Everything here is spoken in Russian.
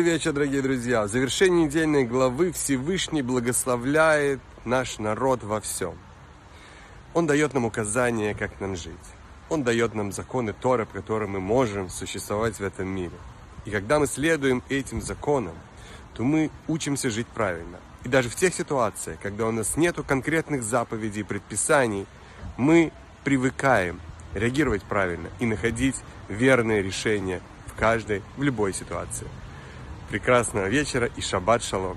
Добрый вечер, дорогие друзья. В завершении недельной главы Всевышний благословляет наш народ во всем. Он дает нам указания, как нам жить. Он дает нам законы Тора, по которым мы можем существовать в этом мире. И когда мы следуем этим законам, то мы учимся жить правильно. И даже в тех ситуациях, когда у нас нет конкретных заповедей и предписаний, мы привыкаем реагировать правильно и находить верные решения в каждой, в любой ситуации прекрасного вечера и шаббат шалом.